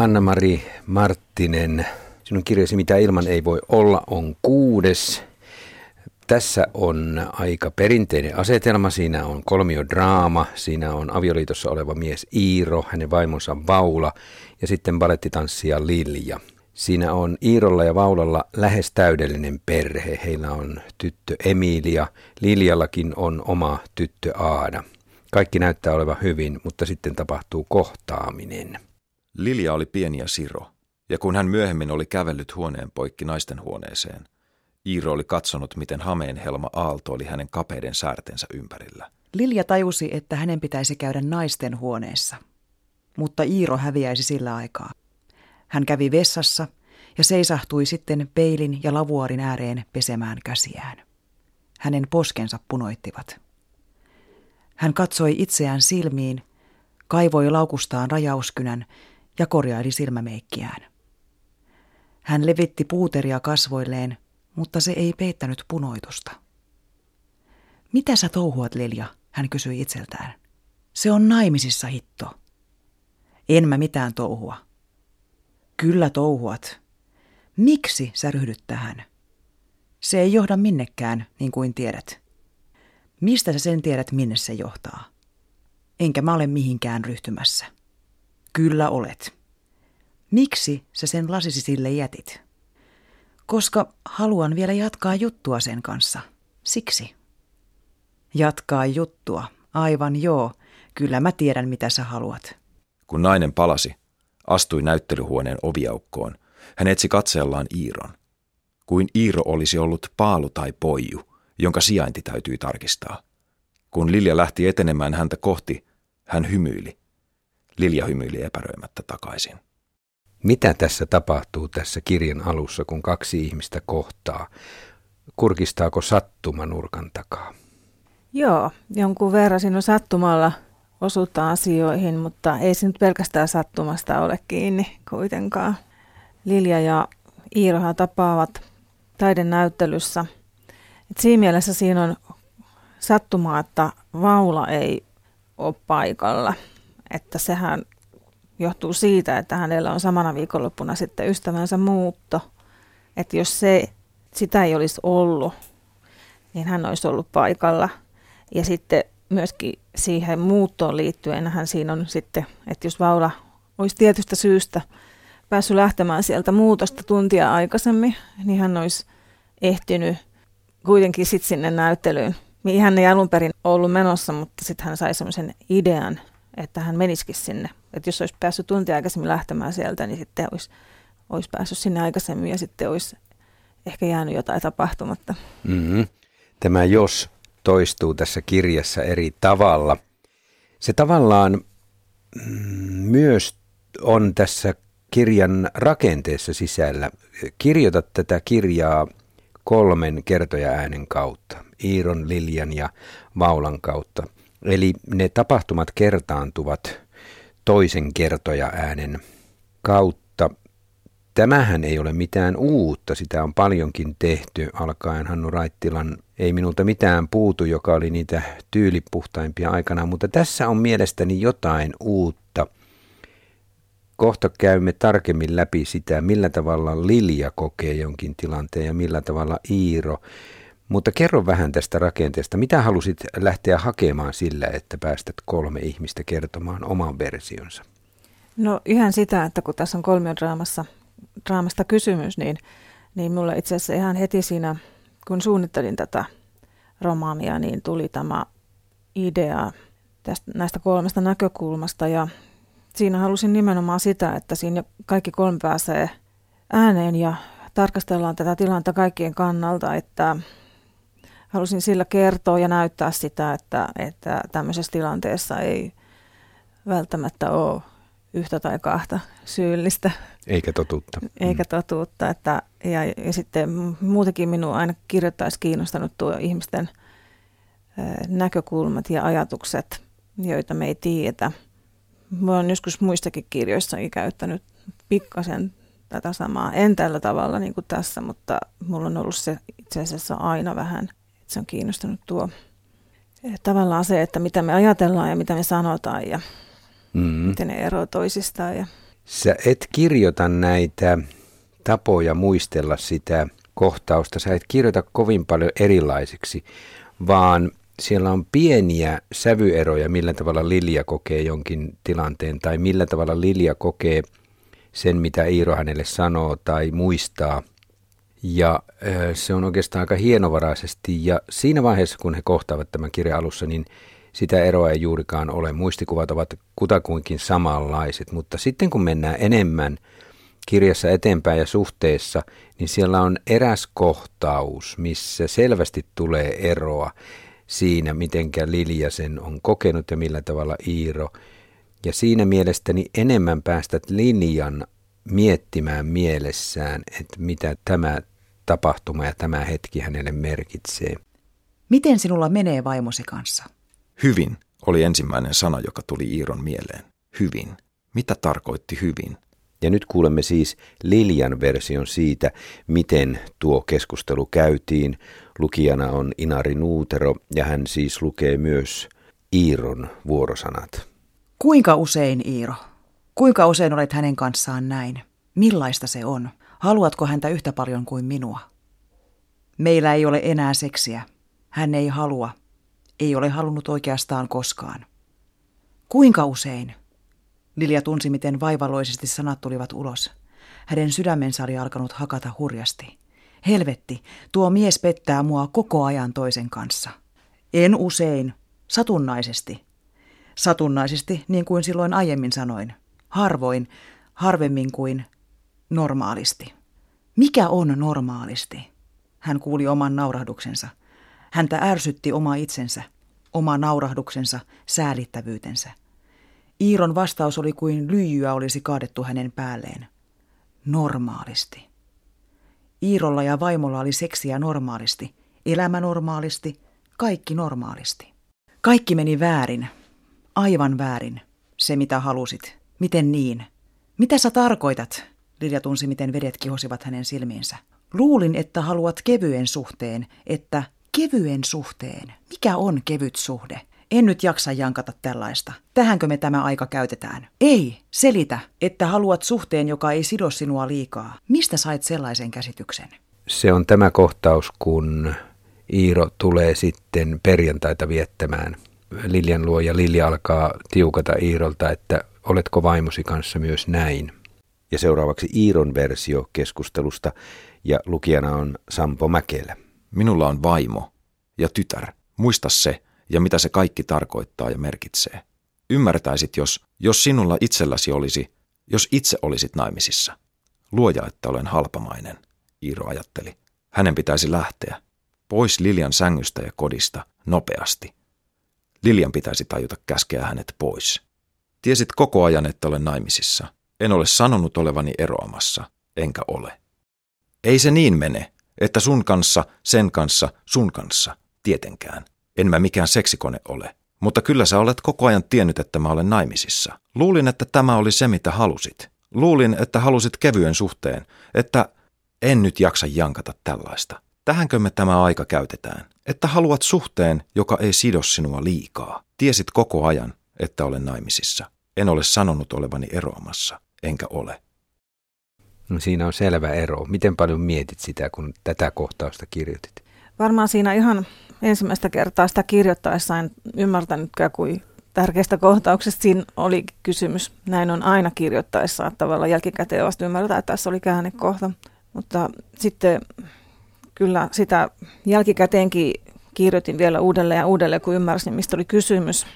Anna-Mari Marttinen, sinun kirjasi Mitä ilman ei voi olla on kuudes. Tässä on aika perinteinen asetelma. Siinä on kolmiodraama, siinä on avioliitossa oleva mies Iiro, hänen vaimonsa Vaula ja sitten balettitanssija Lilja. Siinä on Iirolla ja Vaulalla lähes täydellinen perhe. Heillä on tyttö Emilia, Liljallakin on oma tyttö Aada. Kaikki näyttää olevan hyvin, mutta sitten tapahtuu kohtaaminen. Lilja oli pieni ja siro, ja kun hän myöhemmin oli kävellyt huoneen poikki naisten huoneeseen, Iiro oli katsonut, miten hameen helma aaltoili hänen kapeiden säärtensä ympärillä. Lilja tajusi, että hänen pitäisi käydä naisten huoneessa. Mutta Iiro häviäisi sillä aikaa. Hän kävi vessassa ja seisahtui sitten peilin ja lavuarin ääreen pesemään käsiään. Hänen poskensa punoittivat. Hän katsoi itseään silmiin, kaivoi laukustaan rajauskynän ja korjaili silmämeikkiään. Hän levitti puuteria kasvoilleen, mutta se ei peittänyt punoitusta. Mitä sä touhuat, Lilja? hän kysyi itseltään. Se on naimisissa hitto. En mä mitään touhua. Kyllä touhuat. Miksi sä ryhdyt tähän? Se ei johda minnekään, niin kuin tiedät. Mistä sä sen tiedät, minne se johtaa? Enkä mä ole mihinkään ryhtymässä. Kyllä olet. Miksi sä sen lasisi sille jätit? Koska haluan vielä jatkaa juttua sen kanssa. Siksi. Jatkaa juttua. Aivan joo. Kyllä mä tiedän, mitä sä haluat. Kun nainen palasi, astui näyttelyhuoneen oviaukkoon. Hän etsi katseellaan Iiron. Kuin Iiro olisi ollut paalu tai poiju, jonka sijainti täytyi tarkistaa. Kun Lilja lähti etenemään häntä kohti, hän hymyili. Lilja hymyili epäröimättä takaisin. Mitä tässä tapahtuu tässä kirjan alussa, kun kaksi ihmistä kohtaa? Kurkistaako sattuma nurkan takaa? Joo, jonkun verran siinä on sattumalla osuutta asioihin, mutta ei se nyt pelkästään sattumasta ole kiinni kuitenkaan. Lilja ja Iirohan tapaavat taiden näyttelyssä. Et siinä mielessä siinä on sattumaa, että Vaula ei ole paikalla. Että sehän johtuu siitä, että hänellä on samana viikonloppuna sitten ystävänsä muutto. Että jos se, sitä ei olisi ollut, niin hän olisi ollut paikalla. Ja sitten myöskin siihen muuttoon liittyen hän siinä on sitten, että jos Vaula olisi tietystä syystä päässyt lähtemään sieltä muutosta tuntia aikaisemmin, niin hän olisi ehtinyt kuitenkin sitten sinne näyttelyyn. Hän ei alun perin ollut menossa, mutta sitten hän sai semmoisen idean, että hän menisikin sinne. Että jos olisi päässyt tuntia aikaisemmin lähtemään sieltä, niin sitten olisi, olisi päässyt sinne aikaisemmin ja sitten olisi ehkä jäänyt jotain tapahtumatta. Mm-hmm. Tämä jos toistuu tässä kirjassa eri tavalla. Se tavallaan mm, myös on tässä kirjan rakenteessa sisällä. Kirjoitat tätä kirjaa kolmen kertoja äänen kautta, Iiron, Liljan ja Vaulan kautta. Eli ne tapahtumat kertaantuvat toisen kertoja äänen kautta Tämähän ei ole mitään uutta, sitä on paljonkin tehty, alkaen Hannu Raittilan Ei minulta mitään puutu, joka oli niitä tyylipuhtaimpia aikana, mutta tässä on mielestäni jotain uutta. Kohta käymme tarkemmin läpi sitä, millä tavalla Lilja kokee jonkin tilanteen ja millä tavalla Iiro. Mutta kerro vähän tästä rakenteesta. Mitä halusit lähteä hakemaan sillä, että päästät kolme ihmistä kertomaan oman versionsa? No ihan sitä, että kun tässä on kolmiodraamassa draamasta kysymys, niin, niin mulle itse asiassa ihan heti siinä, kun suunnittelin tätä romaania, niin tuli tämä idea tästä, näistä kolmesta näkökulmasta ja siinä halusin nimenomaan sitä, että siinä kaikki kolme pääsee ääneen ja tarkastellaan tätä tilannetta kaikkien kannalta, että halusin sillä kertoa ja näyttää sitä, että, että tämmöisessä tilanteessa ei välttämättä ole yhtä tai kahta syyllistä. Eikä totuutta. Eikä mm. totuutta. Että, ja, ja sitten muutenkin minua aina kirjoittaisi kiinnostanut tuo ihmisten näkökulmat ja ajatukset, joita me ei tiedetä. Mä olen joskus muistakin kirjoissakin käyttänyt pikkasen tätä samaa. En tällä tavalla niin kuin tässä, mutta mulla on ollut se itse asiassa aina vähän, se on kiinnostanut tuo tavallaan se, että mitä me ajatellaan ja mitä me sanotaan ja mm. miten ne eroavat toisistaan. Ja Sä et kirjoita näitä tapoja muistella sitä kohtausta, sä et kirjoita kovin paljon erilaisiksi, vaan siellä on pieniä sävyeroja, millä tavalla Lilja kokee jonkin tilanteen tai millä tavalla Lilja kokee sen, mitä Iiro hänelle sanoo tai muistaa. Ja se on oikeastaan aika hienovaraisesti ja siinä vaiheessa, kun he kohtaavat tämän kirjan alussa, niin sitä eroa ei juurikaan ole. Muistikuvat ovat kutakuinkin samanlaiset, mutta sitten kun mennään enemmän kirjassa eteenpäin ja suhteessa, niin siellä on eräs kohtaus, missä selvästi tulee eroa siinä, mitenkä Lilja sen on kokenut ja millä tavalla Iiro. Ja siinä mielestäni enemmän päästät linjan miettimään mielessään, että mitä tämä tapahtuma ja tämä hetki hänelle merkitsee. Miten sinulla menee vaimosi kanssa? Hyvin oli ensimmäinen sana, joka tuli Iiron mieleen. Hyvin. Mitä tarkoitti hyvin? Ja nyt kuulemme siis Liljan version siitä, miten tuo keskustelu käytiin. Lukijana on Inari Nuutero ja hän siis lukee myös Iiron vuorosanat. Kuinka usein, Iiro? Kuinka usein olet hänen kanssaan näin? Millaista se on? Haluatko häntä yhtä paljon kuin minua? Meillä ei ole enää seksiä. Hän ei halua. Ei ole halunnut oikeastaan koskaan. Kuinka usein? Lilja tunsi, miten vaivalloisesti sanat tulivat ulos. Hänen sydämensä oli alkanut hakata hurjasti. Helvetti, tuo mies pettää mua koko ajan toisen kanssa. En usein, satunnaisesti. Satunnaisesti, niin kuin silloin aiemmin sanoin. Harvoin, harvemmin kuin normaalisti. Mikä on normaalisti? Hän kuuli oman naurahduksensa. Häntä ärsytti oma itsensä, oma naurahduksensa, säälittävyytensä. Iiron vastaus oli kuin lyijyä olisi kaadettu hänen päälleen. Normaalisti. Iirolla ja vaimolla oli seksiä normaalisti, elämä normaalisti, kaikki normaalisti. Kaikki meni väärin, aivan väärin, se mitä halusit. Miten niin? Mitä sä tarkoitat? Lilja tunsi, miten vedet kihosivat hänen silmiinsä. Luulin, että haluat kevyen suhteen, että kevyen suhteen. Mikä on kevyt suhde? En nyt jaksa jankata tällaista. Tähänkö me tämä aika käytetään? Ei, selitä, että haluat suhteen, joka ei sido sinua liikaa. Mistä sait sellaisen käsityksen? Se on tämä kohtaus, kun Iiro tulee sitten perjantaita viettämään Liljan luo ja Lilja alkaa tiukata Iirolta, että oletko vaimosi kanssa myös näin. Ja seuraavaksi Iiron versio keskustelusta ja lukijana on Sampo Mäkelä. Minulla on vaimo ja tytär. Muista se, ja mitä se kaikki tarkoittaa ja merkitsee. Ymmärtäisit, jos, jos sinulla itselläsi olisi, jos itse olisit naimisissa. Luoja, että olen halpamainen, Iiro ajatteli. Hänen pitäisi lähteä. Pois Lilian sängystä ja kodista, nopeasti. Lilian pitäisi tajuta käskeä hänet pois. Tiesit koko ajan, että olen naimisissa. En ole sanonut olevani eroamassa, enkä ole. Ei se niin mene, että sun kanssa, sen kanssa, sun kanssa, tietenkään. En mä mikään seksikone ole. Mutta kyllä sä olet koko ajan tiennyt, että mä olen naimisissa. Luulin, että tämä oli se, mitä halusit. Luulin, että halusit kevyen suhteen, että en nyt jaksa jankata tällaista. Tähänkö me tämä aika käytetään? Että haluat suhteen, joka ei sido sinua liikaa. Tiesit koko ajan, että olen naimisissa. En ole sanonut olevani eroamassa, enkä ole. No siinä on selvä ero. Miten paljon mietit sitä, kun tätä kohtausta kirjoitit? Varmaan siinä ihan ensimmäistä kertaa sitä kirjoittaessa en ymmärtänytkään, kuin tärkeästä kohtauksesta siinä oli kysymys. Näin on aina kirjoittaessa, että tavallaan jälkikäteen vasta ymmärtää, että tässä oli käännekohta. Mutta sitten kyllä sitä jälkikäteenkin kirjoitin vielä uudelleen ja uudelleen, kun ymmärsin, mistä oli kysymys.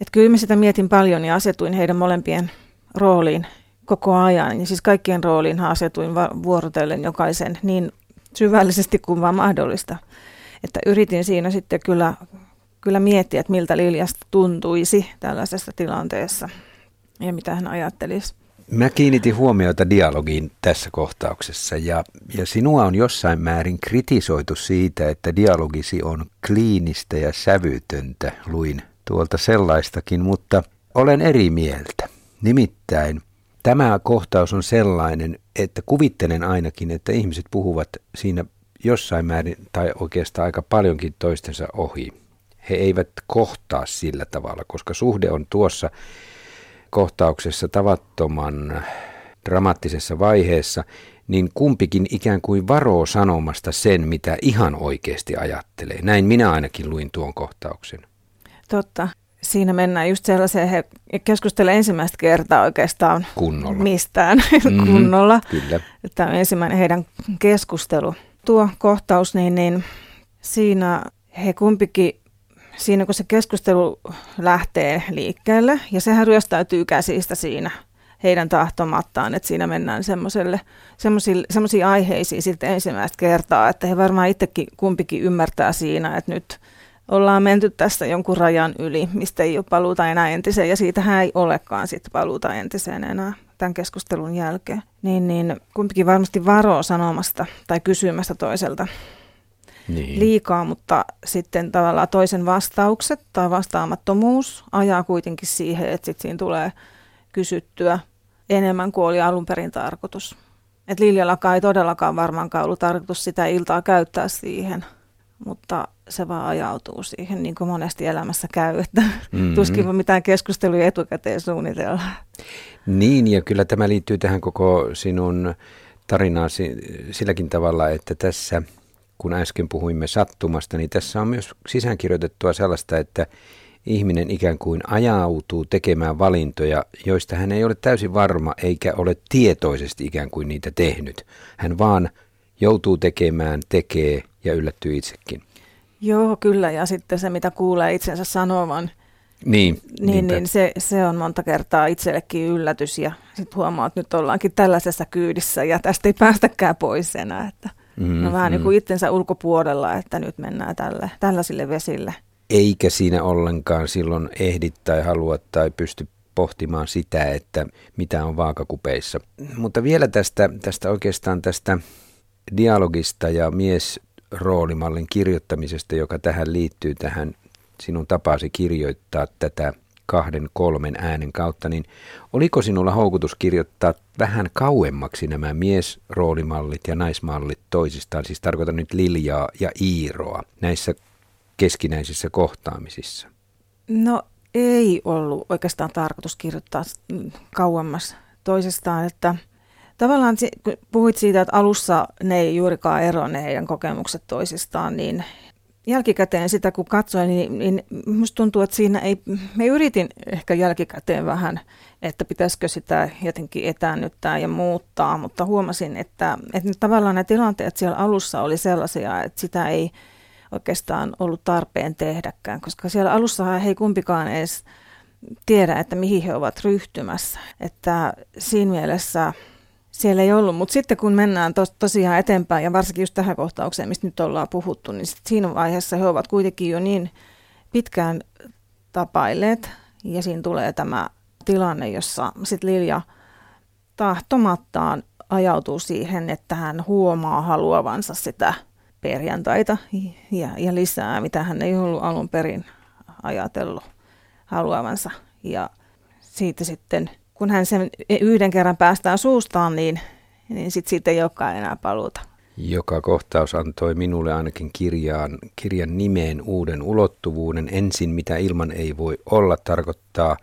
Että kyllä mä sitä mietin paljon ja asetuin heidän molempien rooliin koko ajan. Ja siis kaikkien rooliin asetuin vuorotellen jokaisen niin syvällisesti kuin vaan mahdollista. Että yritin siinä sitten kyllä, kyllä miettiä, että miltä Liljasta tuntuisi tällaisessa tilanteessa ja mitä hän ajattelisi. Mä kiinnitin huomiota dialogiin tässä kohtauksessa ja, ja sinua on jossain määrin kritisoitu siitä, että dialogisi on kliinistä ja sävytöntä, luin tuolta sellaistakin, mutta olen eri mieltä. Nimittäin tämä kohtaus on sellainen, että kuvittelen ainakin, että ihmiset puhuvat siinä jossain määrin tai oikeastaan aika paljonkin toistensa ohi. He eivät kohtaa sillä tavalla, koska suhde on tuossa kohtauksessa tavattoman dramaattisessa vaiheessa, niin kumpikin ikään kuin varoo sanomasta sen, mitä ihan oikeasti ajattelee. Näin minä ainakin luin tuon kohtauksen. Totta. Siinä mennään just sellaiseen, he keskustelevat ensimmäistä kertaa oikeastaan kunnolla. mistään mm, kunnolla. Kyllä. Tämä on ensimmäinen heidän keskustelu. Tuo kohtaus, niin, niin siinä he kumpikin, siinä kun se keskustelu lähtee liikkeelle, ja sehän ryöstäytyy käsistä siinä heidän tahtomattaan, että siinä mennään semmoisiin aiheisiin sitten ensimmäistä kertaa, että he varmaan itsekin kumpikin ymmärtää siinä, että nyt ollaan menty tästä jonkun rajan yli, mistä ei ole paluuta enää entiseen, ja siitähän ei olekaan sitten paluuta entiseen enää tämän keskustelun jälkeen. Niin, niin kumpikin varmasti varoo sanomasta tai kysymästä toiselta niin. liikaa, mutta sitten tavallaan toisen vastaukset tai vastaamattomuus ajaa kuitenkin siihen, että sitten siinä tulee kysyttyä enemmän kuin oli alun perin tarkoitus. Et Liljallakaan ei todellakaan varmaankaan ollut tarkoitus sitä iltaa käyttää siihen, mutta se vaan ajautuu siihen, niin kuin monesti elämässä käy, että mm-hmm. tuskin mitään keskusteluja etukäteen suunnitellaan. Niin, ja kyllä tämä liittyy tähän koko sinun tarinaasi silläkin tavalla, että tässä, kun äsken puhuimme sattumasta, niin tässä on myös sisäänkirjoitettua sellaista, että ihminen ikään kuin ajautuu tekemään valintoja, joista hän ei ole täysin varma eikä ole tietoisesti ikään kuin niitä tehnyt. Hän vaan joutuu tekemään, tekee ja yllättyy itsekin. Joo, kyllä. Ja sitten se, mitä kuulee itsensä sanovan, niin, niin, niin se, se on monta kertaa itsellekin yllätys. Ja sitten huomaa, että nyt ollaankin tällaisessa kyydissä ja tästä ei päästäkään pois enää. Että mm, no vähän mm. niin kuin itsensä ulkopuolella, että nyt mennään tälle, tällaisille vesille eikä siinä ollenkaan silloin ehdi tai halua tai pysty pohtimaan sitä, että mitä on vaakakupeissa. Mutta vielä tästä, tästä oikeastaan tästä dialogista ja miesroolimallin kirjoittamisesta, joka tähän liittyy tähän sinun tapaasi kirjoittaa tätä kahden, kolmen äänen kautta, niin oliko sinulla houkutus kirjoittaa vähän kauemmaksi nämä miesroolimallit ja naismallit toisistaan, siis tarkoitan nyt Liljaa ja Iiroa näissä keskinäisissä kohtaamisissa? No ei ollut oikeastaan tarkoitus kirjoittaa kauemmas toisestaan, että tavallaan kun puhuit siitä, että alussa ne ei juurikaan ero ne heidän kokemukset toisistaan, niin jälkikäteen sitä kun katsoin, niin, niin musta tuntuu, että siinä ei, me yritin ehkä jälkikäteen vähän, että pitäisikö sitä jotenkin etäännyttää ja muuttaa, mutta huomasin, että, että tavallaan ne tilanteet siellä alussa oli sellaisia, että sitä ei, oikeastaan ollut tarpeen tehdäkään, koska siellä alussa he ei kumpikaan edes tiedä, että mihin he ovat ryhtymässä. Että siinä mielessä siellä ei ollut, mutta sitten kun mennään tos, tosiaan eteenpäin ja varsinkin just tähän kohtaukseen, mistä nyt ollaan puhuttu, niin siinä vaiheessa he ovat kuitenkin jo niin pitkään tapailleet ja siinä tulee tämä tilanne, jossa sitten Lilja tahtomattaan ajautuu siihen, että hän huomaa haluavansa sitä perjantaita ja, ja lisää, mitä hän ei ollut alun perin ajatellut haluavansa. Ja siitä sitten, kun hän sen yhden kerran päästään suustaan, niin, niin sit siitä ei olekaan enää paluuta. Joka kohtaus antoi minulle ainakin kirjaan, kirjan nimeen uuden ulottuvuuden. Ensin mitä ilman ei voi olla tarkoittaa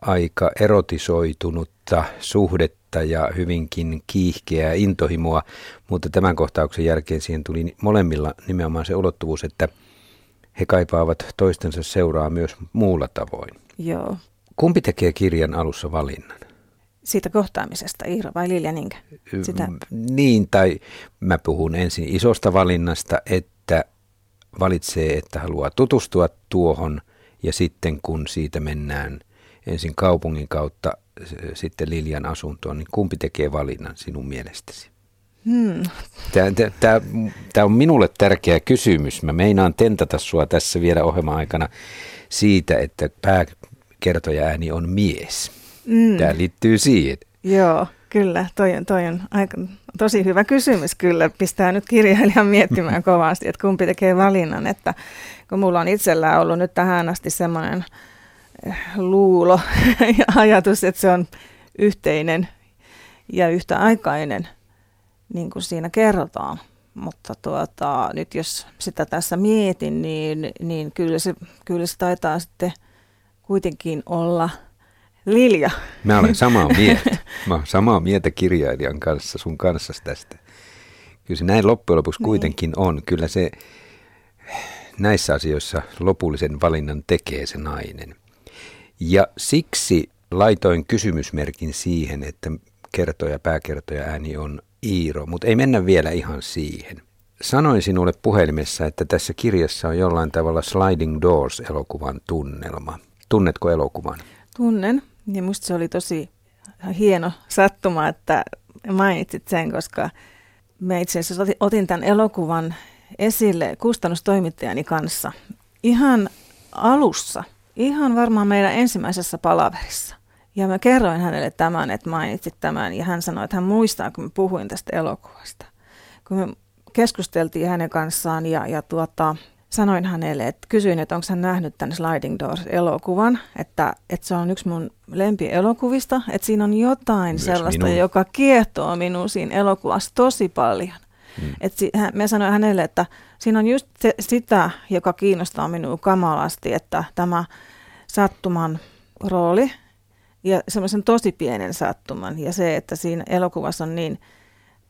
aika erotisoitunutta suhdetta ja hyvinkin kiihkeää intohimoa, mutta tämän kohtauksen jälkeen siihen tuli molemmilla nimenomaan se ulottuvuus, että he kaipaavat toistensa seuraa myös muulla tavoin. Joo. Kumpi tekee kirjan alussa valinnan? Siitä kohtaamisesta, Iira vai Lilja Niinkä? Sitä... Niin, tai mä puhun ensin isosta valinnasta, että valitsee, että haluaa tutustua tuohon, ja sitten kun siitä mennään – ensin kaupungin kautta sitten Liljan asuntoon, niin kumpi tekee valinnan sinun mielestäsi? Hmm. Tämä on minulle tärkeä kysymys. Mä meinaan tentata sua tässä vielä ohjelman aikana siitä, että pääkertoja ääni on mies. Hmm. Tämä liittyy siihen. Joo, kyllä. Toi on, toi on aika, tosi hyvä kysymys kyllä. Pistää nyt kirjailijan miettimään kovasti, että kumpi tekee valinnan. Että kun mulla on itsellään ollut nyt tähän asti semmoinen luulo ja ajatus, että se on yhteinen ja yhtäaikainen, niin kuin siinä kerrotaan. Mutta tuota, nyt jos sitä tässä mietin, niin, niin kyllä, se, kyllä se taitaa sitten kuitenkin olla Lilja. Mä olen samaa mieltä. Mä olen samaa mieltä kirjailijan kanssa, sun kanssa tästä. Kyllä se näin loppujen lopuksi niin. kuitenkin on. Kyllä se näissä asioissa lopullisen valinnan tekee se nainen. Ja siksi laitoin kysymysmerkin siihen, että kertoja, pääkertoja ääni on Iiro, mutta ei mennä vielä ihan siihen. Sanoin sinulle puhelimessa, että tässä kirjassa on jollain tavalla Sliding Doors-elokuvan tunnelma. Tunnetko elokuvan? Tunnen, ja musta se oli tosi hieno sattuma, että mainitsit sen, koska mä itse asiassa otin tämän elokuvan esille kustannustoimittajani kanssa ihan alussa, ihan varmaan meidän ensimmäisessä palaverissa. Ja mä kerroin hänelle tämän, että mainitsit tämän, ja hän sanoi, että hän muistaa, kun mä puhuin tästä elokuvasta. Kun me keskusteltiin hänen kanssaan ja, ja tuota, sanoin hänelle, että kysyin, että onko hän nähnyt tämän Sliding Doors-elokuvan, että, että se on yksi mun lempielokuvista, että siinä on jotain Myös sellaista, minun. joka kiehtoo minun siinä elokuvassa tosi paljon. Hmm. Et si, hän, mä sanoin hänelle, että siinä on just se, sitä, joka kiinnostaa minua kamalasti, että tämä sattuman rooli ja semmoisen tosi pienen sattuman ja se, että siinä elokuvassa on niin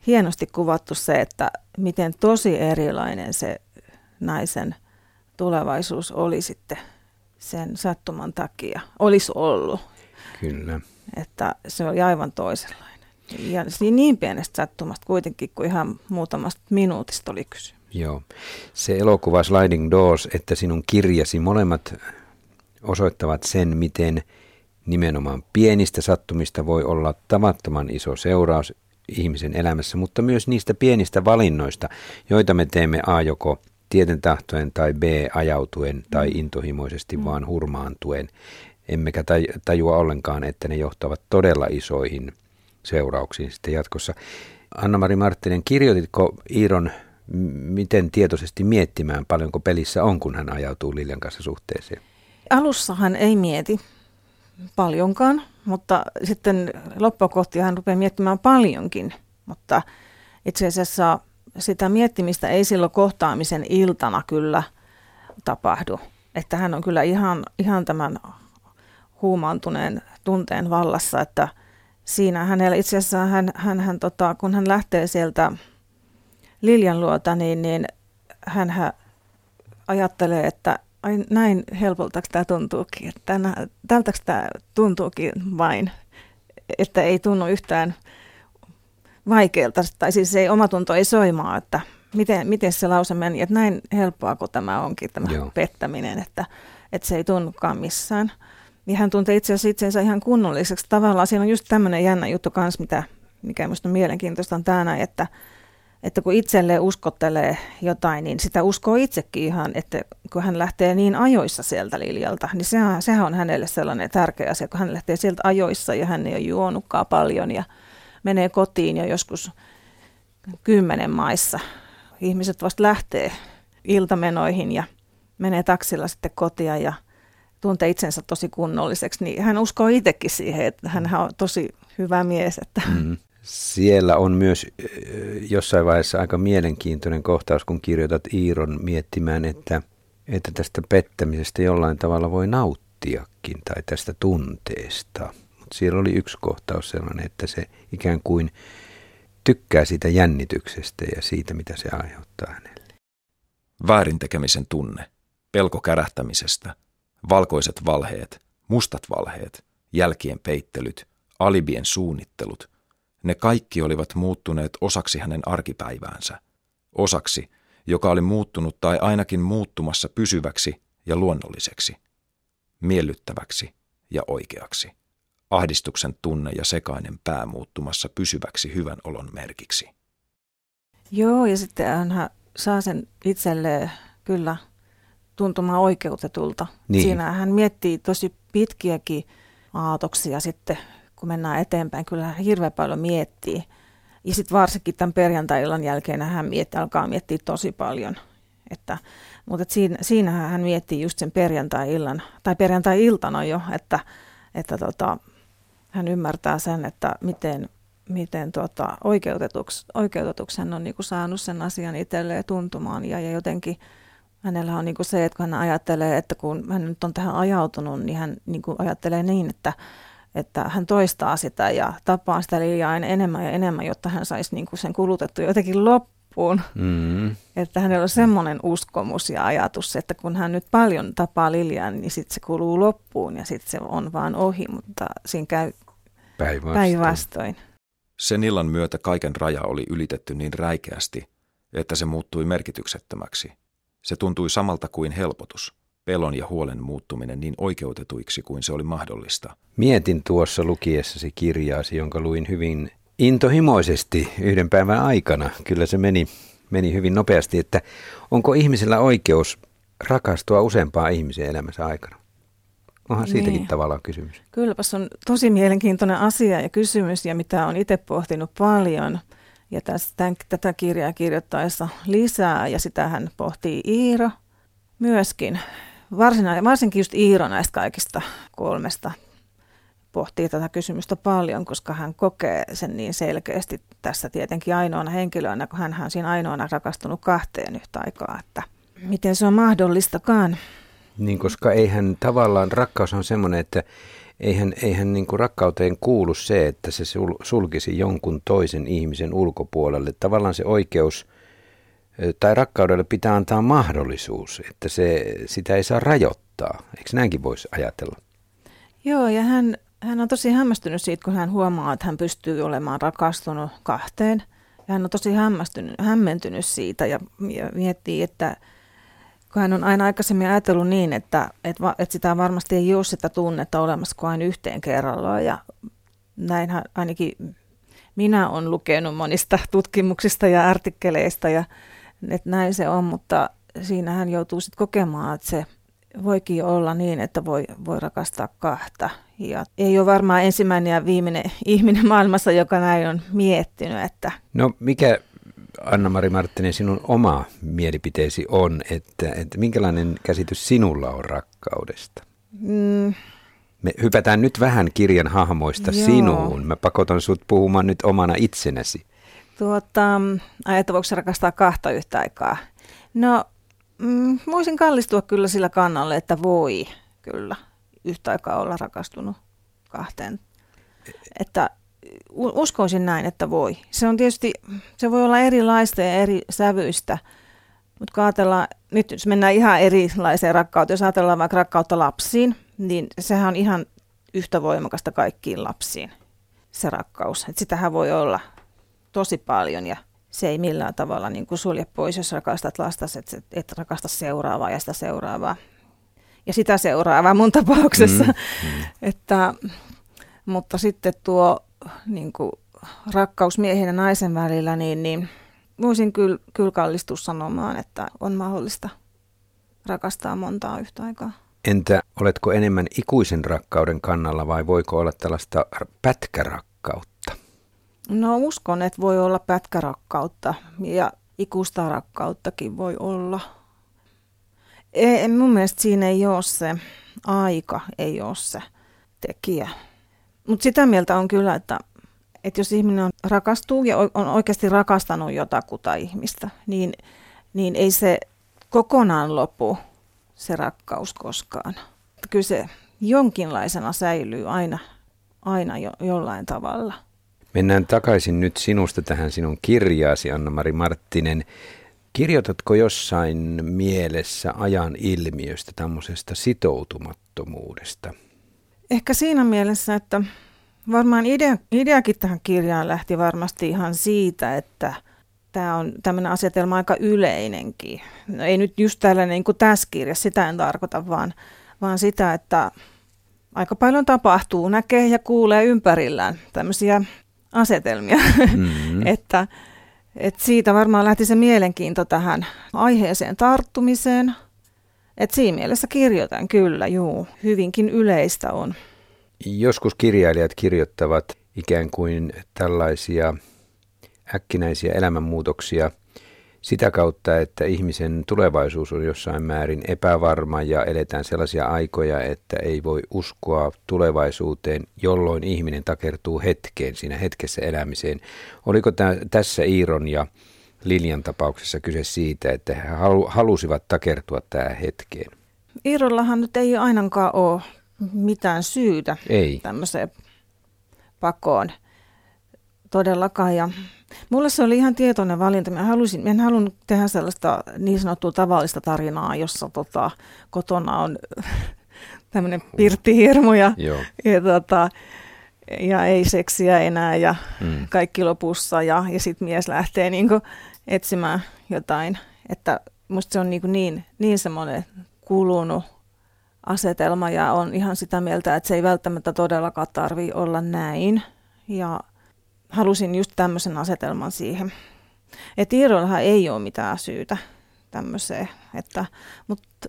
hienosti kuvattu se, että miten tosi erilainen se naisen tulevaisuus oli sitten sen sattuman takia, olisi ollut. Kyllä. Että se oli aivan toisenlainen. Ja niin pienestä sattumasta kuitenkin, kuin ihan muutamasta minuutista oli kysy. Joo. Se elokuva Sliding Doors, että sinun kirjasi molemmat osoittavat sen, miten nimenomaan pienistä sattumista voi olla tavattoman iso seuraus ihmisen elämässä, mutta myös niistä pienistä valinnoista, joita me teemme A joko tieten tahtoen tai B ajautuen tai mm. intohimoisesti mm. vaan hurmaantuen. Emmekä tajua ollenkaan, että ne johtavat todella isoihin seurauksiin sitten jatkossa. Anna-Mari Marttinen, kirjoititko Iiron miten tietoisesti miettimään, paljonko pelissä on, kun hän ajautuu Liljan kanssa suhteeseen? Alussa hän ei mieti paljonkaan, mutta sitten loppukohti hän rupeaa miettimään paljonkin, mutta itse asiassa sitä miettimistä ei silloin kohtaamisen iltana kyllä tapahdu. Että hän on kyllä ihan, ihan tämän huumaantuneen tunteen vallassa, että siinä hänellä itse asiassa hän, hän, hän tota, kun hän lähtee sieltä Liljan luota, niin, niin hän ajattelee, että ai näin helpolta tämä tuntuukin, että tältä tämä tuntuukin vain, että ei tunnu yhtään vaikealta, tai siis ei omatunto ei soimaa, että miten, miten se lause meni, että näin helppoa kuin tämä onkin, tämä Joo. pettäminen, että, että se ei tunnukaan missään. Niin hän tuntee itse asiassa itsensä ihan kunnolliseksi. Tavallaan siinä on just tämmöinen jännä juttu kanssa, mitä, mikä minusta on mielenkiintoista on tämä, että, että kun itselleen uskottelee jotain, niin sitä uskoo itsekin ihan, että kun hän lähtee niin ajoissa sieltä Liljalta, niin sehän, sehän on hänelle sellainen tärkeä asia, kun hän lähtee sieltä ajoissa ja hän ei ole juonutkaan paljon ja menee kotiin ja joskus kymmenen maissa. Ihmiset vasta lähtee iltamenoihin ja menee taksilla sitten kotia ja tuntee itsensä tosi kunnolliseksi, niin hän uskoo itsekin siihen, että hän on tosi hyvä mies. Että. Mm. Siellä on myös jossain vaiheessa aika mielenkiintoinen kohtaus, kun kirjoitat Iiron miettimään, että, että tästä pettämisestä jollain tavalla voi nauttiakin tai tästä tunteesta. Mutta siellä oli yksi kohtaus sellainen, että se ikään kuin tykkää siitä jännityksestä ja siitä, mitä se aiheuttaa hänelle. Väärintekemisen tunne, pelko kärähtämisestä, valkoiset valheet, mustat valheet, jälkien peittelyt, alibien suunnittelut – ne kaikki olivat muuttuneet osaksi hänen arkipäiväänsä, osaksi, joka oli muuttunut tai ainakin muuttumassa pysyväksi ja luonnolliseksi, miellyttäväksi ja oikeaksi. Ahdistuksen tunne ja sekainen pää muuttumassa pysyväksi hyvän olon merkiksi. Joo, ja sitten hän saa sen itselleen kyllä tuntumaan oikeutetulta. Niin. Siinä hän miettii tosi pitkiäkin aatoksia sitten kun mennään eteenpäin, kyllä hän hirveän paljon miettii. Ja sitten varsinkin tämän perjantai-illan jälkeen hän mietti, alkaa miettiä tosi paljon. Että, mutta et siinä, siinä hän miettii just sen perjantai-illan, tai perjantai-iltana jo, että, että tota, hän ymmärtää sen, että miten, miten tota, oikeutetuksi, oikeutetuksi hän on niin kuin saanut sen asian itselleen tuntumaan. Ja, ja jotenkin hänellä on niin kuin se, että kun hän ajattelee, että kun hän nyt on tähän ajautunut, niin hän niin kuin ajattelee niin, että että hän toistaa sitä ja tapaa sitä liian enemmän ja enemmän, jotta hän saisi niin kuin sen kulutettu jotenkin loppuun. Mm. Että hänellä on semmoinen uskomus ja ajatus, että kun hän nyt paljon tapaa Liljaa, niin sitten se kuluu loppuun ja sitten se on vaan ohi, mutta siinä käy päinvastoin. päinvastoin. Sen illan myötä kaiken raja oli ylitetty niin räikeästi, että se muuttui merkityksettömäksi. Se tuntui samalta kuin helpotus, pelon ja huolen muuttuminen niin oikeutetuiksi kuin se oli mahdollista. Mietin tuossa lukiessasi kirjaasi, jonka luin hyvin intohimoisesti yhden päivän aikana. Kyllä se meni, meni hyvin nopeasti, että onko ihmisellä oikeus rakastua useampaa ihmisen elämänsä aikana? Onhan siitäkin niin. tavallaan kysymys. Kylläpäs on tosi mielenkiintoinen asia ja kysymys ja mitä on itse pohtinut paljon. Ja tästä, tämän, tätä kirjaa kirjoittaessa lisää ja sitä hän pohtii Iiro myöskin. Varsina, varsinkin just Iiro näistä kaikista kolmesta pohtii tätä kysymystä paljon, koska hän kokee sen niin selkeästi tässä tietenkin ainoana henkilönä, kun hän on siinä ainoana rakastunut kahteen yhtä aikaa, että miten se on mahdollistakaan. Niin, koska eihän tavallaan rakkaus on semmoinen, että eihän, eihän niin kuin rakkauteen kuulu se, että se sulkisi jonkun toisen ihmisen ulkopuolelle. Tavallaan se oikeus tai rakkaudelle pitää antaa mahdollisuus, että se, sitä ei saa rajoittaa. Eikö näinkin voisi ajatella? Joo, ja hän, hän on tosi hämmästynyt siitä, kun hän huomaa, että hän pystyy olemaan rakastunut kahteen. Ja hän on tosi hämmästynyt, hämmentynyt siitä ja, ja miettii, että kun hän on aina aikaisemmin ajatellut niin, että, että, että sitä varmasti ei ole sitä tunnetta olemassa kuin aina yhteen kerrallaan. Ja näinhän ainakin minä olen lukenut monista tutkimuksista ja artikkeleista ja että näin se on, mutta siinä hän joutuu sitten kokemaan, että se voikin olla niin, että voi, voi rakastaa kahta. Ja ei ole varmaan ensimmäinen ja viimeinen ihminen maailmassa, joka näin on miettinyt. Että... No mikä Anna-Mari Marttinen, sinun oma mielipiteesi on, että, että minkälainen käsitys sinulla on rakkaudesta? Mm. Me hypätään nyt vähän kirjan hahmoista Joo. sinuun. Mä pakotan sut puhumaan nyt omana itsenäsi. Tuota, voiko rakastaa kahta yhtä aikaa? No, mm, voisin kallistua kyllä sillä kannalle, että voi kyllä yhtä aikaa olla rakastunut kahteen. Että uskoisin näin, että voi. Se on tietysti, se voi olla erilaista ja eri sävyistä, mutta kun ajatellaan, nyt jos mennään ihan erilaiseen rakkauteen, jos ajatellaan vaikka rakkautta lapsiin, niin sehän on ihan yhtä voimakasta kaikkiin lapsiin, se rakkaus. Et sitähän voi olla tosi paljon ja se ei millään tavalla niin kuin sulje pois, jos rakastat lasta, että et rakasta seuraavaa ja sitä seuraavaa. Ja sitä seuraavaa mun tapauksessa. Mm, mm. että, mutta sitten tuo niin kuin rakkaus miehen ja naisen välillä, niin, niin voisin kyllä, kyllä kallistua sanomaan, että on mahdollista rakastaa montaa yhtä aikaa. Entä oletko enemmän ikuisen rakkauden kannalla vai voiko olla tällaista pätkärakkautta? No uskon, että voi olla pätkärakkautta ja ikuista rakkauttakin voi olla. Ei, mun mielestä siinä ei ole se aika, ei ole se tekijä. Mutta sitä mieltä on kyllä, että, että jos ihminen on rakastuu ja on oikeasti rakastanut jotakuta ihmistä, niin, niin ei se kokonaan lopu se rakkaus koskaan. Kyllä se jonkinlaisena säilyy aina, aina jo, jollain tavalla. Mennään takaisin nyt sinusta tähän sinun kirjaasi, Anna-Mari Marttinen. Kirjoitatko jossain mielessä ajan ilmiöstä, tämmöisestä sitoutumattomuudesta? Ehkä siinä mielessä, että varmaan idea, ideakin tähän kirjaan lähti varmasti ihan siitä, että tämä on tämmöinen asetelma aika yleinenkin. No ei nyt just tällainen niin kuin tässä kirjassa, sitä en tarkoita, vaan, vaan sitä, että aika paljon tapahtuu, näkee ja kuulee ympärillään tämmöisiä asetelmia, mm-hmm. että, että siitä varmaan lähti se mielenkiinto tähän aiheeseen tarttumiseen – et siinä mielessä kirjoitan kyllä, juu. Hyvinkin yleistä on. Joskus kirjailijat kirjoittavat ikään kuin tällaisia äkkinäisiä elämänmuutoksia sitä kautta, että ihmisen tulevaisuus on jossain määrin epävarma ja eletään sellaisia aikoja, että ei voi uskoa tulevaisuuteen, jolloin ihminen takertuu hetkeen, siinä hetkessä elämiseen. Oliko tämä, tässä Iiron ja Liljan tapauksessa kyse siitä, että he halusivat takertua tähän hetkeen. Iirollahan nyt ei ainakaan ole mitään syytä Ei. tämmöiseen pakoon todellakaan. Ja mulle se oli ihan tietoinen valinta. Mä halusin, en halunnut tehdä sellaista niin sanottua tavallista tarinaa, jossa tota, kotona on tämmöinen pirttihirmu ja, Joo. ja, tota, ja ei seksiä enää ja Mm. kaikki lopussa ja, ja sitten mies lähtee niinku etsimään jotain. Että musta se on niinku niin, niin semmoinen kulunut asetelma ja on ihan sitä mieltä, että se ei välttämättä todellakaan tarvi olla näin. Ja halusin just tämmöisen asetelman siihen. Että Iirollahan ei ole mitään syytä tämmöiseen, että, mutta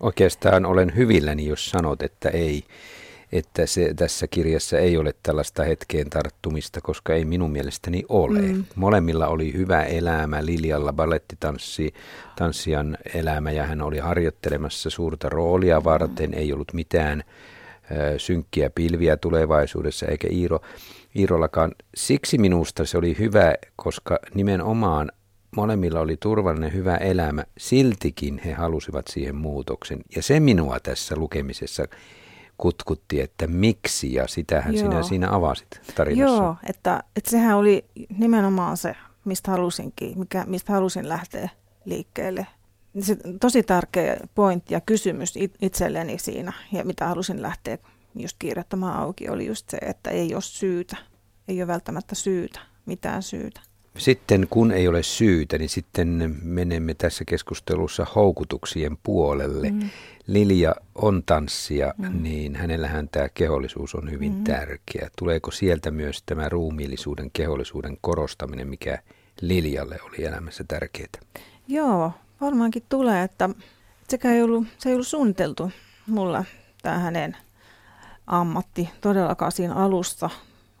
Oikeastaan olen hyvilläni, jos sanot, että ei, että se tässä kirjassa ei ole tällaista hetkeen tarttumista, koska ei minun mielestäni ole. Mm. Mm. Molemmilla oli hyvä elämä. Liljalla balettitanssi, tanssijan elämä ja hän oli harjoittelemassa suurta roolia varten. Ei ollut mitään ö, synkkiä pilviä tulevaisuudessa eikä Iiro, Iirollakaan. Siksi minusta se oli hyvä, koska nimenomaan molemmilla oli turvallinen hyvä elämä, siltikin he halusivat siihen muutoksen. Ja se minua tässä lukemisessa kutkutti, että miksi, ja sitähän Joo. sinä siinä avasit tarinassa. Joo, että, että sehän oli nimenomaan se, mistä halusinkin, mikä, mistä halusin lähteä liikkeelle. Se tosi tärkeä pointti ja kysymys it- itselleni siinä, ja mitä halusin lähteä just kirjoittamaan auki, oli just se, että ei ole syytä. Ei ole välttämättä syytä, mitään syytä. Sitten kun ei ole syytä, niin sitten menemme tässä keskustelussa houkutuksien puolelle. Mm. Lilja on tanssija, mm. niin hänellähän tämä kehollisuus on hyvin mm. tärkeä. Tuleeko sieltä myös tämä ruumiillisuuden, kehollisuuden korostaminen, mikä Liljalle oli elämässä tärkeää? Joo, varmaankin tulee, että sekä ei ollut, se ei ollut suunniteltu mulla tämä hänen ammatti todellakaan siinä alussa,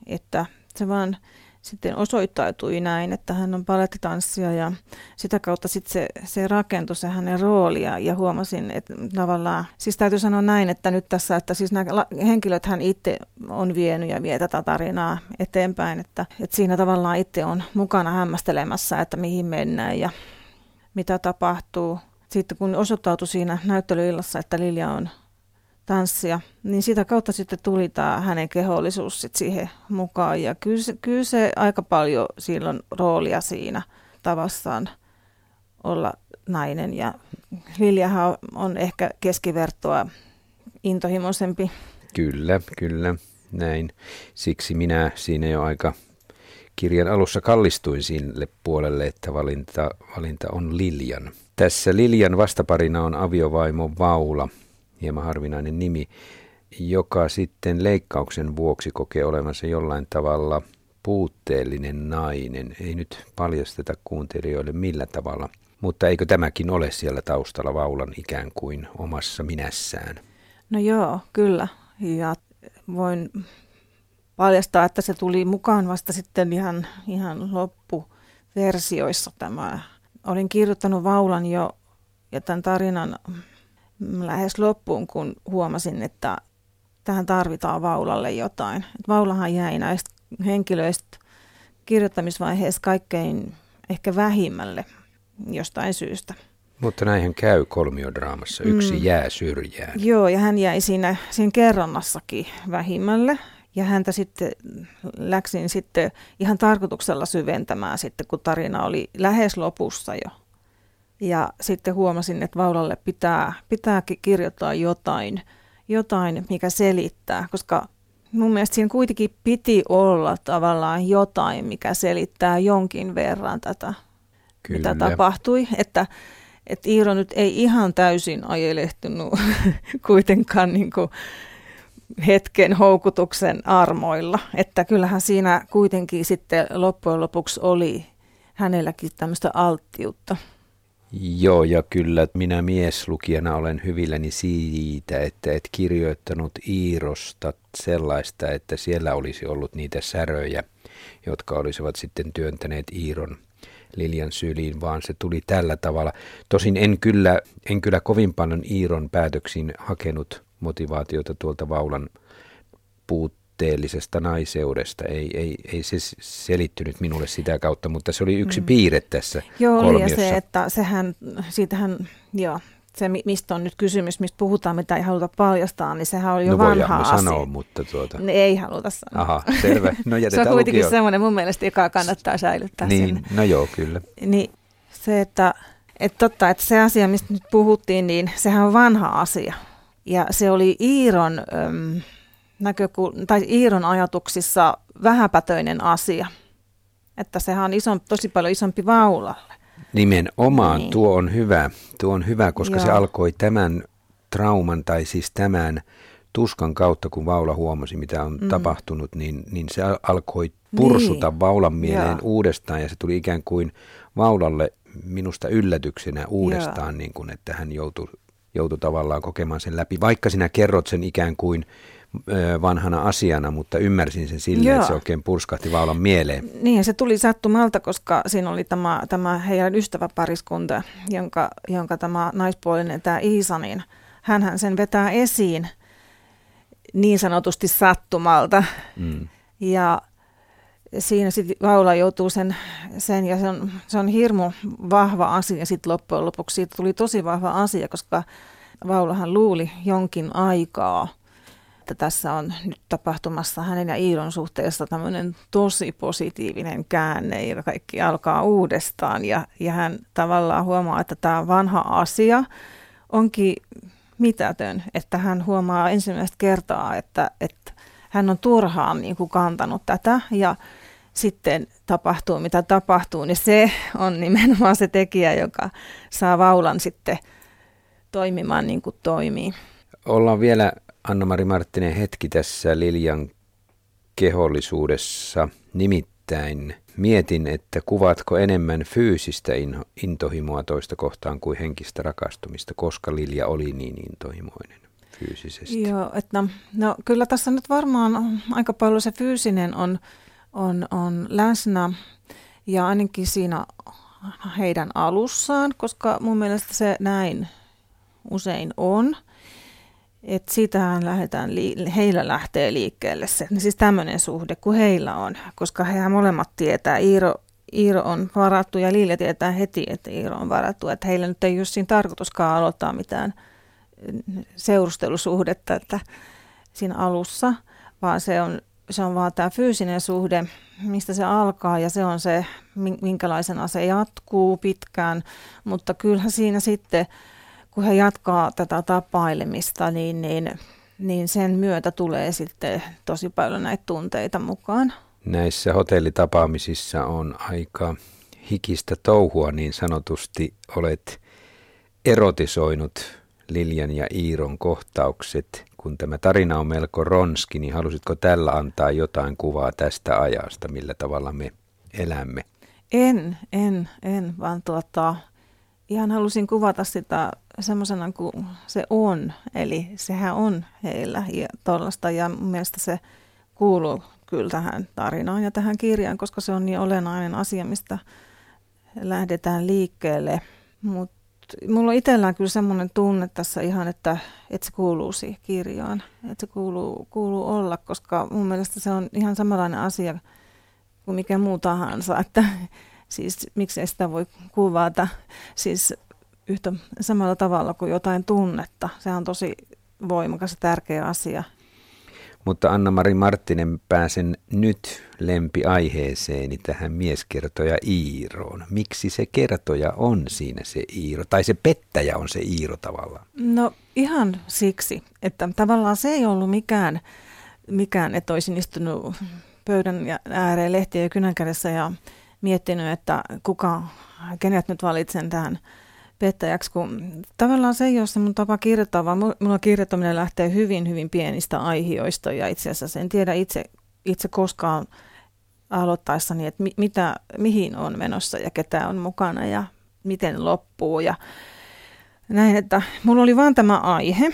että se vaan sitten osoittautui näin, että hän on palettitanssija ja sitä kautta sitten se, se rakentui se hänen roolia ja huomasin, että tavallaan, siis täytyy sanoa näin, että nyt tässä, että siis nämä henkilöt hän itse on vienyt ja vie tätä tarinaa eteenpäin, että, että siinä tavallaan itse on mukana hämmästelemässä, että mihin mennään ja mitä tapahtuu. Sitten kun osoittautui siinä näyttelyillassa, että Lilja on tanssija, niin sitä kautta sitten tuli tämä hänen kehollisuus sit siihen mukaan. Ja kyllä se, kyllä se aika paljon silloin roolia siinä tavassaan olla nainen. Ja Liljahan on ehkä keskivertoa intohimoisempi. Kyllä, kyllä, näin. Siksi minä siinä jo aika kirjan alussa kallistuin sille puolelle, että valinta, valinta on Liljan. Tässä Liljan vastaparina on aviovaimo Vaula, hieman harvinainen nimi, joka sitten leikkauksen vuoksi kokee olevansa jollain tavalla puutteellinen nainen. Ei nyt paljasteta kuuntelijoille millä tavalla, mutta eikö tämäkin ole siellä taustalla Vaulan ikään kuin omassa minässään? No joo, kyllä. Ja voin paljastaa, että se tuli mukaan vasta sitten ihan, ihan loppuversioissa tämä. Olin kirjoittanut Vaulan jo ja tämän tarinan lähes loppuun, kun huomasin, että tähän tarvitaan Vaulalle jotain. Et Vaulahan jäi näistä henkilöistä kirjoittamisvaiheessa kaikkein ehkä vähimmälle jostain syystä. Mutta näinhän käy kolmiodraamassa. Yksi mm. Jää syrjään. Joo, ja hän jäi siinä, siinä kerronnassakin vähimmälle. Ja häntä sitten läksin sitten ihan tarkoituksella syventämään sitten, kun tarina oli lähes lopussa jo. Ja sitten huomasin, että Vaulalle pitää, pitää ki- kirjoittaa jotain, jotain, mikä selittää, koska mun mielestä siinä kuitenkin piti olla tavallaan jotain, mikä selittää jonkin verran tätä, mitä tapahtui. Että, että Iiro nyt ei ihan täysin ajelehtunut kuitenkaan niin kuin hetken houkutuksen armoilla. Että kyllähän siinä kuitenkin sitten loppujen lopuksi oli hänelläkin tämmöistä alttiutta. Joo, ja kyllä minä mieslukijana olen hyvilläni siitä, että et kirjoittanut Iirosta sellaista, että siellä olisi ollut niitä säröjä, jotka olisivat sitten työntäneet Iiron Liljan syliin, vaan se tuli tällä tavalla. Tosin en kyllä, en kyllä kovin paljon Iiron päätöksiin hakenut motivaatiota tuolta Vaulan puutteellisesta naiseudesta. Ei, ei, ei se selittynyt minulle sitä kautta, mutta se oli yksi mm. piirre tässä Joo, oli ja kolmiossa. se, että sehän, siitähän, joo, se, mistä on nyt kysymys, mistä puhutaan, mitä ei haluta paljastaa, niin sehän oli jo no vanha asia. sanoa, mutta tuota... Ne ei haluta sanoa. Aha, selvä. No se on kuitenkin lukio. semmoinen mun mielestä, joka kannattaa säilyttää niin, sinne. No joo, kyllä. Niin se, että, että totta, että se asia, mistä nyt puhuttiin, niin sehän on vanha asia. Ja se oli Iiron, äm, näkökul- tai Iiron ajatuksissa vähäpätöinen asia. Että sehän on ison, tosi paljon isompi vaulalle. Nimenomaan, niin. tuo on hyvä, tuo on hyvä, koska Joo. se alkoi tämän trauman tai siis tämän tuskan kautta, kun Vaula huomasi, mitä on mm. tapahtunut, niin, niin se alkoi pursuta niin. Vaulan mieleen Joo. uudestaan ja se tuli ikään kuin Vaulalle minusta yllätyksenä uudestaan, niin kuin, että hän joutui, joutui tavallaan kokemaan sen läpi, vaikka sinä kerrot sen ikään kuin vanhana asiana, mutta ymmärsin sen silleen, Joo. että se oikein purskahti vaulan mieleen. Niin, se tuli sattumalta, koska siinä oli tämä, tämä heidän ystäväpariskunta, jonka, jonka tämä naispuolinen, tämä Iisa, niin hänhän sen vetää esiin niin sanotusti sattumalta. Mm. Ja siinä sitten Vaula joutuu sen, sen ja se on, se on hirmu vahva asia sitten loppujen lopuksi. Siitä tuli tosi vahva asia, koska Vaulahan luuli jonkin aikaa – että tässä on nyt tapahtumassa hänen ja Iilon suhteessa tämmöinen tosi positiivinen käänne ja kaikki alkaa uudestaan ja, ja hän tavallaan huomaa, että tämä vanha asia onkin mitätön, että hän huomaa ensimmäistä kertaa, että, että hän on turhaan niin kuin kantanut tätä ja sitten tapahtuu mitä tapahtuu, niin se on nimenomaan se tekijä, joka saa vaulan sitten toimimaan niin kuin toimii. Ollaan vielä Anna-Mari Marttinen hetki tässä Liljan kehollisuudessa. Nimittäin mietin, että kuvaatko enemmän fyysistä intohimoa toista kohtaan kuin henkistä rakastumista, koska Lilja oli niin intohimoinen fyysisesti. Joo, että no, no kyllä tässä nyt varmaan aika paljon se fyysinen on, on, on läsnä ja ainakin siinä heidän alussaan, koska mun mielestä se näin usein on. Et siitähän lähdetään, heillä lähtee liikkeelle se, siis tämmöinen suhde kuin heillä on, koska hehän molemmat tietää, Iiro, Iiro on varattu ja Liille tietää heti, että Iiro on varattu, että heillä nyt ei ole siinä tarkoituskaan aloittaa mitään seurustelusuhdetta että siinä alussa, vaan se on, se on vaan tämä fyysinen suhde, mistä se alkaa ja se on se, minkälaisena se jatkuu pitkään, mutta kyllähän siinä sitten kun he jatkaa tätä tapailemista, niin, niin, niin sen myötä tulee sitten tosi paljon näitä tunteita mukaan. Näissä hotellitapaamisissa on aika hikistä touhua niin sanotusti. Olet erotisoinut Liljan ja Iiron kohtaukset. Kun tämä tarina on melko ronski, niin halusitko tällä antaa jotain kuvaa tästä ajasta, millä tavalla me elämme? En, en, en, vaan tuota, ihan halusin kuvata sitä semmoisena kuin se on. Eli sehän on heillä ja tollasta ja mun mielestä se kuuluu kyllä tähän tarinaan ja tähän kirjaan, koska se on niin olennainen asia, mistä lähdetään liikkeelle. Mutta mulla on itsellään kyllä semmoinen tunne tässä ihan, että, että se kuuluu siihen kirjaan. Että se kuuluu, kuuluu olla, koska mun mielestä se on ihan samanlainen asia kuin mikä muu tahansa. Että Siis miksei sitä voi kuvata siis yhtä samalla tavalla kuin jotain tunnetta. Se on tosi voimakas ja tärkeä asia. Mutta Anna-Mari Marttinen pääsen nyt lempiaiheeseeni tähän mieskertoja Iiroon. Miksi se kertoja on siinä se Iiro, tai se pettäjä on se Iiro tavallaan? No ihan siksi, että tavallaan se ei ollut mikään, mikään että olisin istunut pöydän ääreen lehtiä ja kynän kädessä ja miettinyt, että kuka, kenet nyt valitsen tähän pettäjäksi, kun tavallaan se ei ole se mun tapa kirjoittaa, vaan mulla kirjoittaminen lähtee hyvin, hyvin pienistä aihioista. Ja itse asiassa en tiedä itse, itse koskaan aloittaessani, että mi, mitä, mihin on menossa ja ketä on mukana ja miten loppuu. Ja näin, että mulla oli vaan tämä aihe,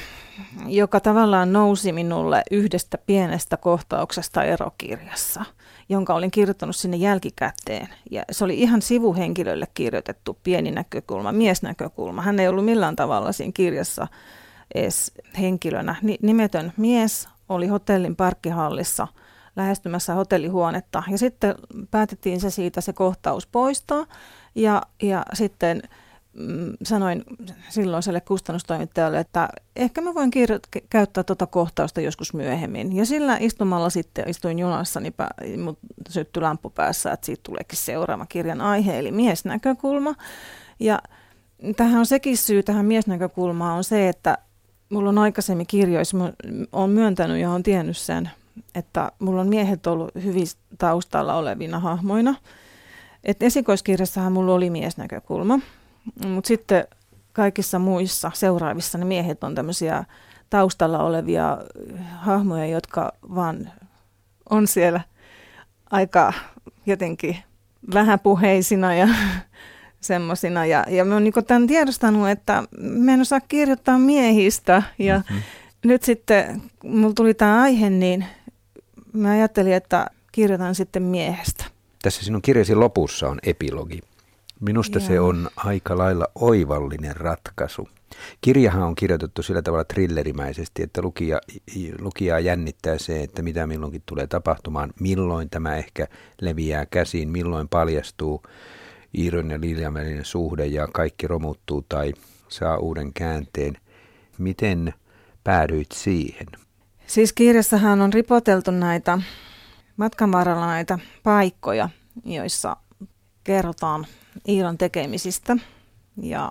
joka tavallaan nousi minulle yhdestä pienestä kohtauksesta erokirjassa – jonka olin kirjoittanut sinne jälkikäteen. Ja se oli ihan sivuhenkilölle kirjoitettu pieni näkökulma, miesnäkökulma. Hän ei ollut millään tavalla siinä kirjassa edes henkilönä. Nimetön mies oli hotellin parkkihallissa lähestymässä hotellihuonetta. Ja sitten päätettiin se siitä se kohtaus poistaa. Ja, ja sitten sanoin silloiselle kustannustoimittajalle, että ehkä mä voin kirjo- käyttää tuota kohtausta joskus myöhemmin. Ja sillä istumalla sitten istuin junassa, niin mut syttyi lamppu päässä, että siitä tuleekin seuraava kirjan aihe, eli miesnäkökulma. Ja tähän on sekin syy tähän miesnäkökulmaan on se, että mulla on aikaisemmin kirjoissa, oon myöntänyt ja on tiennyt sen, että mulla on miehet ollut hyvin taustalla olevina hahmoina. Et esikoiskirjassahan mulla oli miesnäkökulma, mutta sitten kaikissa muissa seuraavissa ne miehet on tämmöisiä taustalla olevia hahmoja, jotka vaan on siellä aika jotenkin vähäpuheisina ja semmoisina. Ja, ja mä oon niin tämän tiedostanut, että mä en osaa kirjoittaa miehistä. Ja mm-hmm. nyt sitten, mulla tuli tämä aihe, niin mä ajattelin, että kirjoitan sitten miehestä. Tässä sinun kirjasi lopussa on epilogi. Minusta Joo. se on aika lailla oivallinen ratkaisu. Kirjahan on kirjoitettu sillä tavalla trillerimäisesti, että lukija, lukijaa jännittää se, että mitä milloinkin tulee tapahtumaan, milloin tämä ehkä leviää käsiin, milloin paljastuu Iiron ja Lilian välinen suhde ja kaikki romuttuu tai saa uuden käänteen. Miten päädyit siihen? Siis kirjassahan on ripoteltu näitä matkan varrella näitä paikkoja, joissa kerrotaan Iiron tekemisistä ja,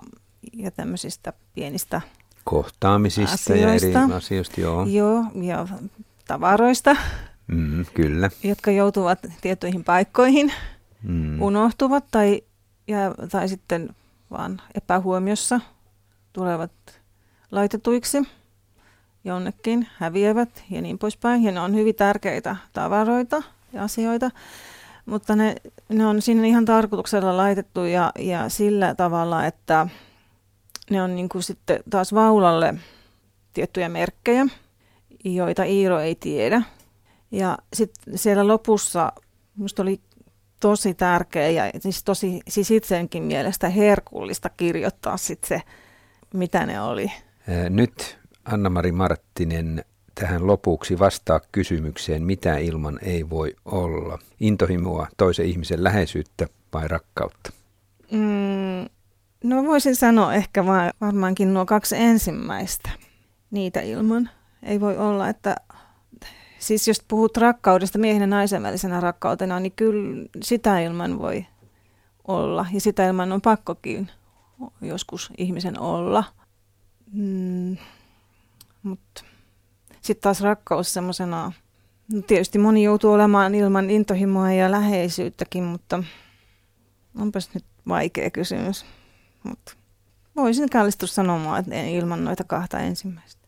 ja tämmöisistä pienistä kohtaamisista asioista. ja eri asioista. Joo, joo ja tavaroista, mm, kyllä. jotka joutuvat tiettyihin paikkoihin, mm. unohtuvat tai ja, tai sitten vaan epähuomiossa tulevat laitetuiksi jonnekin, häviävät ja niin poispäin. Ja ne on hyvin tärkeitä tavaroita ja asioita, mutta ne, ne on sinne ihan tarkoituksella laitettu ja, ja sillä tavalla, että ne on niin kuin sitten taas vaulalle tiettyjä merkkejä, joita Iiro ei tiedä. Ja sitten siellä lopussa minusta oli tosi tärkeä ja siis, tosi, siis itsenkin mielestä herkullista kirjoittaa sit se, mitä ne oli. Nyt Anna-Mari Marttinen tähän lopuksi vastaa kysymykseen, mitä ilman ei voi olla. Intohimoa, toisen ihmisen läheisyyttä vai rakkautta? Mm, no voisin sanoa ehkä vaan, varmaankin nuo kaksi ensimmäistä. Niitä ilman ei voi olla, että Siis jos puhut rakkaudesta miehen ja naisen välisenä rakkautena, niin kyllä sitä ilman voi olla. Ja sitä ilman on pakkokin joskus ihmisen olla. Mm, mutta sitten taas rakkaus semmoisena, no tietysti moni joutuu olemaan ilman intohimoa ja läheisyyttäkin, mutta onpas nyt vaikea kysymys. Mutta voisin kallistua sanomaan, että ilman noita kahta ensimmäistä.